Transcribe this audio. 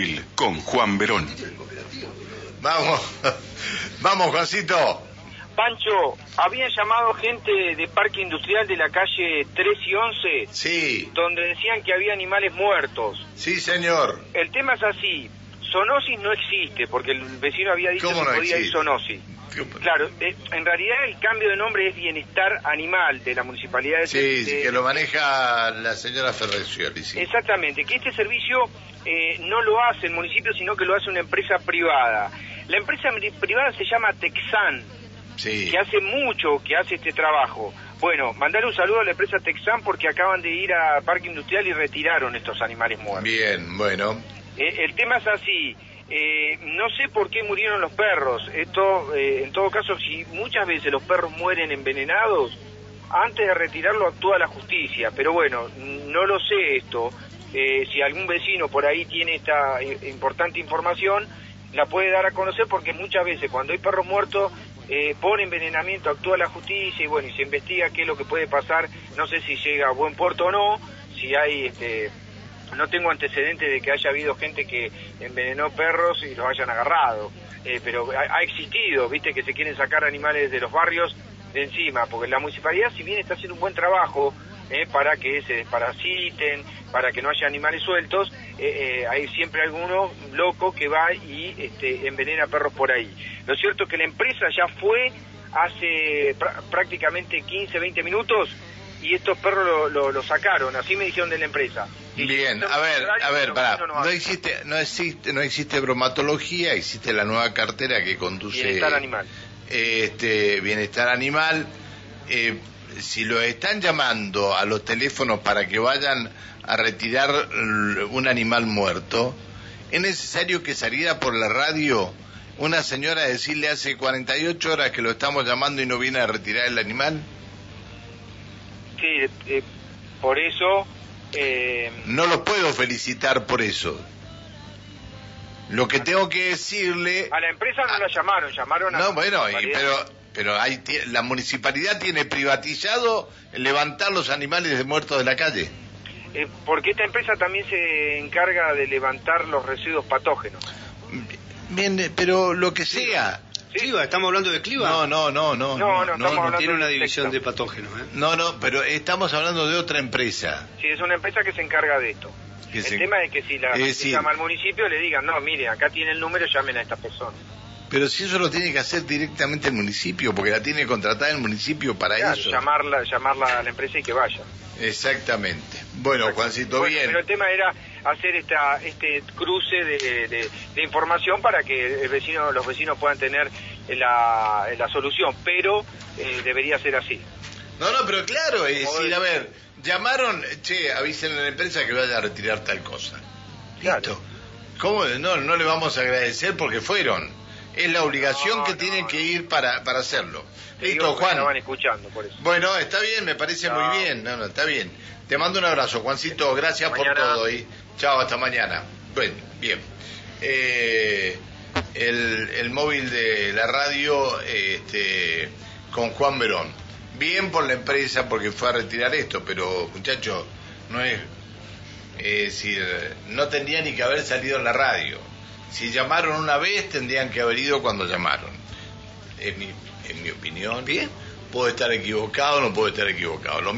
móvil con Juan Verón. Vamos, vamos, Juancito. Pancho, había llamado gente de Parque Industrial de la calle 3 y 11, Sí, donde decían que había animales muertos. sí, señor. El tema es así, zoonosis no existe, porque el vecino había dicho ¿Cómo que no podía ir existe? zoonosis. Claro, eh, en realidad el cambio de nombre es Bienestar Animal de la Municipalidad de... Sí, de- que lo maneja la señora Ferrezioli, sí. Exactamente, que este servicio eh, no lo hace el municipio, sino que lo hace una empresa privada. La empresa privada se llama Texan, Sí. que hace mucho que hace este trabajo. Bueno, mandar un saludo a la empresa Texan porque acaban de ir a Parque Industrial y retiraron estos animales muertos. Bien, bueno. Eh, el tema es así. eh, no sé por qué murieron los perros. Esto, eh, en todo caso, si muchas veces los perros mueren envenenados, antes de retirarlo actúa la justicia. Pero bueno, no lo sé esto. Eh, si algún vecino por ahí tiene esta eh, importante información, la puede dar a conocer porque muchas veces cuando hay perros muertos eh, por envenenamiento actúa la justicia y bueno, y se investiga qué es lo que puede pasar. No sé si llega a buen puerto o no, si hay este, no tengo antecedentes de que haya habido gente que envenenó perros y los hayan agarrado, eh, pero ha, existido, viste, que se quieren sacar animales de los barrios de encima, porque la municipalidad, si bien está haciendo un buen trabajo eh, para que se desparasiten, para que no haya animales sueltos, eh, eh, hay siempre alguno loco que va y este, envenena perros por ahí. Lo cierto es que la empresa ya fue hace prá- prácticamente 15, 20 minutos y estos perros lo, lo- lo sacaron, así me dijeron de la empresa. Bien, a ver, a ver, no, pará. existe, no existe, no existe bromatología, existe la nueva cartera que conduce Bienestar animal. este bienestar animal. Eh, si lo están llamando a los teléfonos para que vayan a retirar un animal muerto, es necesario que saliera por la radio una señora a decirle hace 48 horas que lo estamos llamando y no viene a retirar el animal. Sí, eh, por eso, eh, No lo puedo felicitar por eso. Lo que tengo que decirle... a la empresa no la llamaron, llamaron a... No, bueno, y- pero pero hay, la municipalidad tiene privatizado levantar los animales de muertos de la calle. Eh, porque esta empresa también se encarga de levantar los residuos patógenos. Bien, pero lo que sea. Cliva, estamos hablando de Cliva. No, no, no, no. No, no, hablando Tiene una división de patógenos, ¿eh? No, no, pero estamos hablando de otra empresa. Sí, es una empresa que se encarga de esto. Que el se- tema es que si la decir- llama al municipio le digan, no, mire, acá tiene el número, llamen a esta persona. Pero si eso lo tiene que hacer directamente el municipio, porque la tiene contratada el municipio para Claro, eso. llamarla, llamarla a la empresa y que vaya. Exactamente. Bueno, Juancito, Bueno, bien. Pero el tema era hacer esta, este cruce de, de- de información para que el vecino, los vecinos puedan tener la, la solución, pero eh, debería ser así. No, no, pero claro, es Como decir, de- a ver, llamaron, che, avisen a la empresa que vaya a retirar tal cosa. Claro. Listo. ¿Cómo? No, no le vamos a agradecer porque fueron. Es la obligación No, que no, tienen que ir para, para hacerlo. Listo, Juan. Estaban escuchando, por eso. Bueno, está bien, me parece muy bien. No, no, está bien. Te mando un abrazo, Juancito. Gracias por todo. Y chao, hasta mañana. Bueno, bien. Eh, el, el móvil de la radio este, con Juan Verón. Bien por la empresa porque fue a retirar esto, pero muchachos, no es. Es decir, no tendría ni que haber salido en la radio. Si llamaron una vez, tendrían que haber ido cuando llamaron. Es mi, en mi opinión. Bien. Puedo estar equivocado, no puedo estar equivocado. Lo